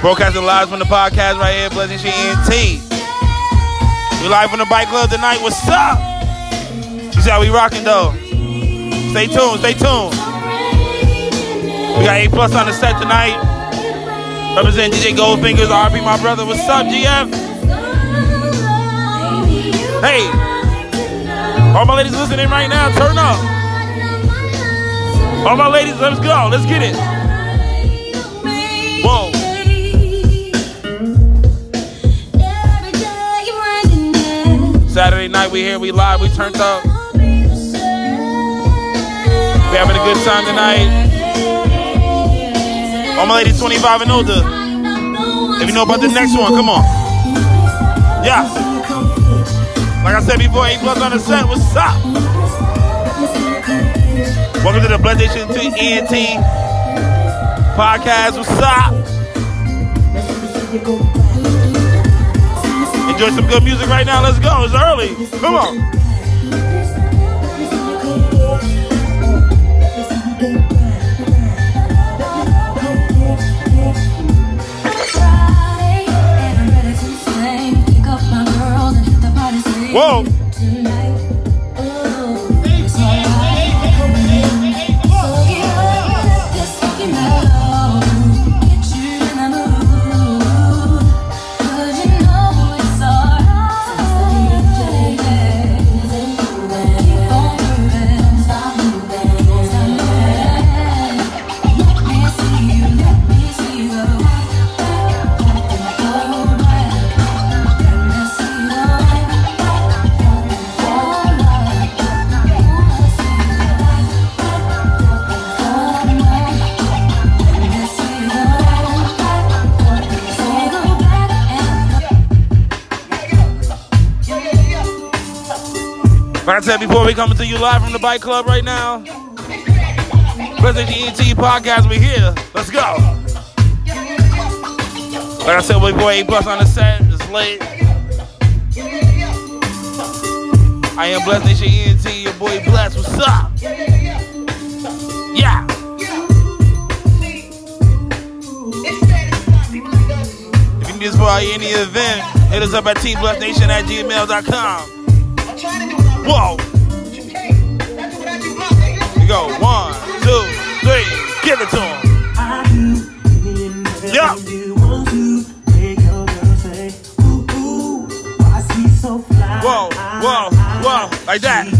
Broadcasting live from the podcast right here, Blessed Nation ENT. We live from the bike club tonight. What's up? You see how we rocking though? Stay tuned, stay tuned. We got A plus on the set tonight. Represent DJ Goldfingers, RB my brother. What's up, GF? Hey, all my ladies listening right now, turn up. All my ladies, let's go. Let's get it. Saturday night, we here, we live, we turned up. We having a good time tonight. All my ladies 25 and older. If you know about the next one, come on. Yeah. Like I said before, A plus on the set. What's up? Welcome to the Blood Nation 2 ENT podcast. What's up? Enjoy some good music right now. Let's go. It's early. Come on. Whoa. Like I said before, we coming to you live from the Bike Club right now. President ENT podcast, we here. Let's go. Like I said before, A plus on the set. It's late. I am Blessed Nation ENT, your boy Bless. What's up? Yeah. If you need us for any event, hit us up at tblessnation at gmail.com. Whoa. We go one, two, three. Give it to him. Yeah. Whoa, whoa, whoa, like that.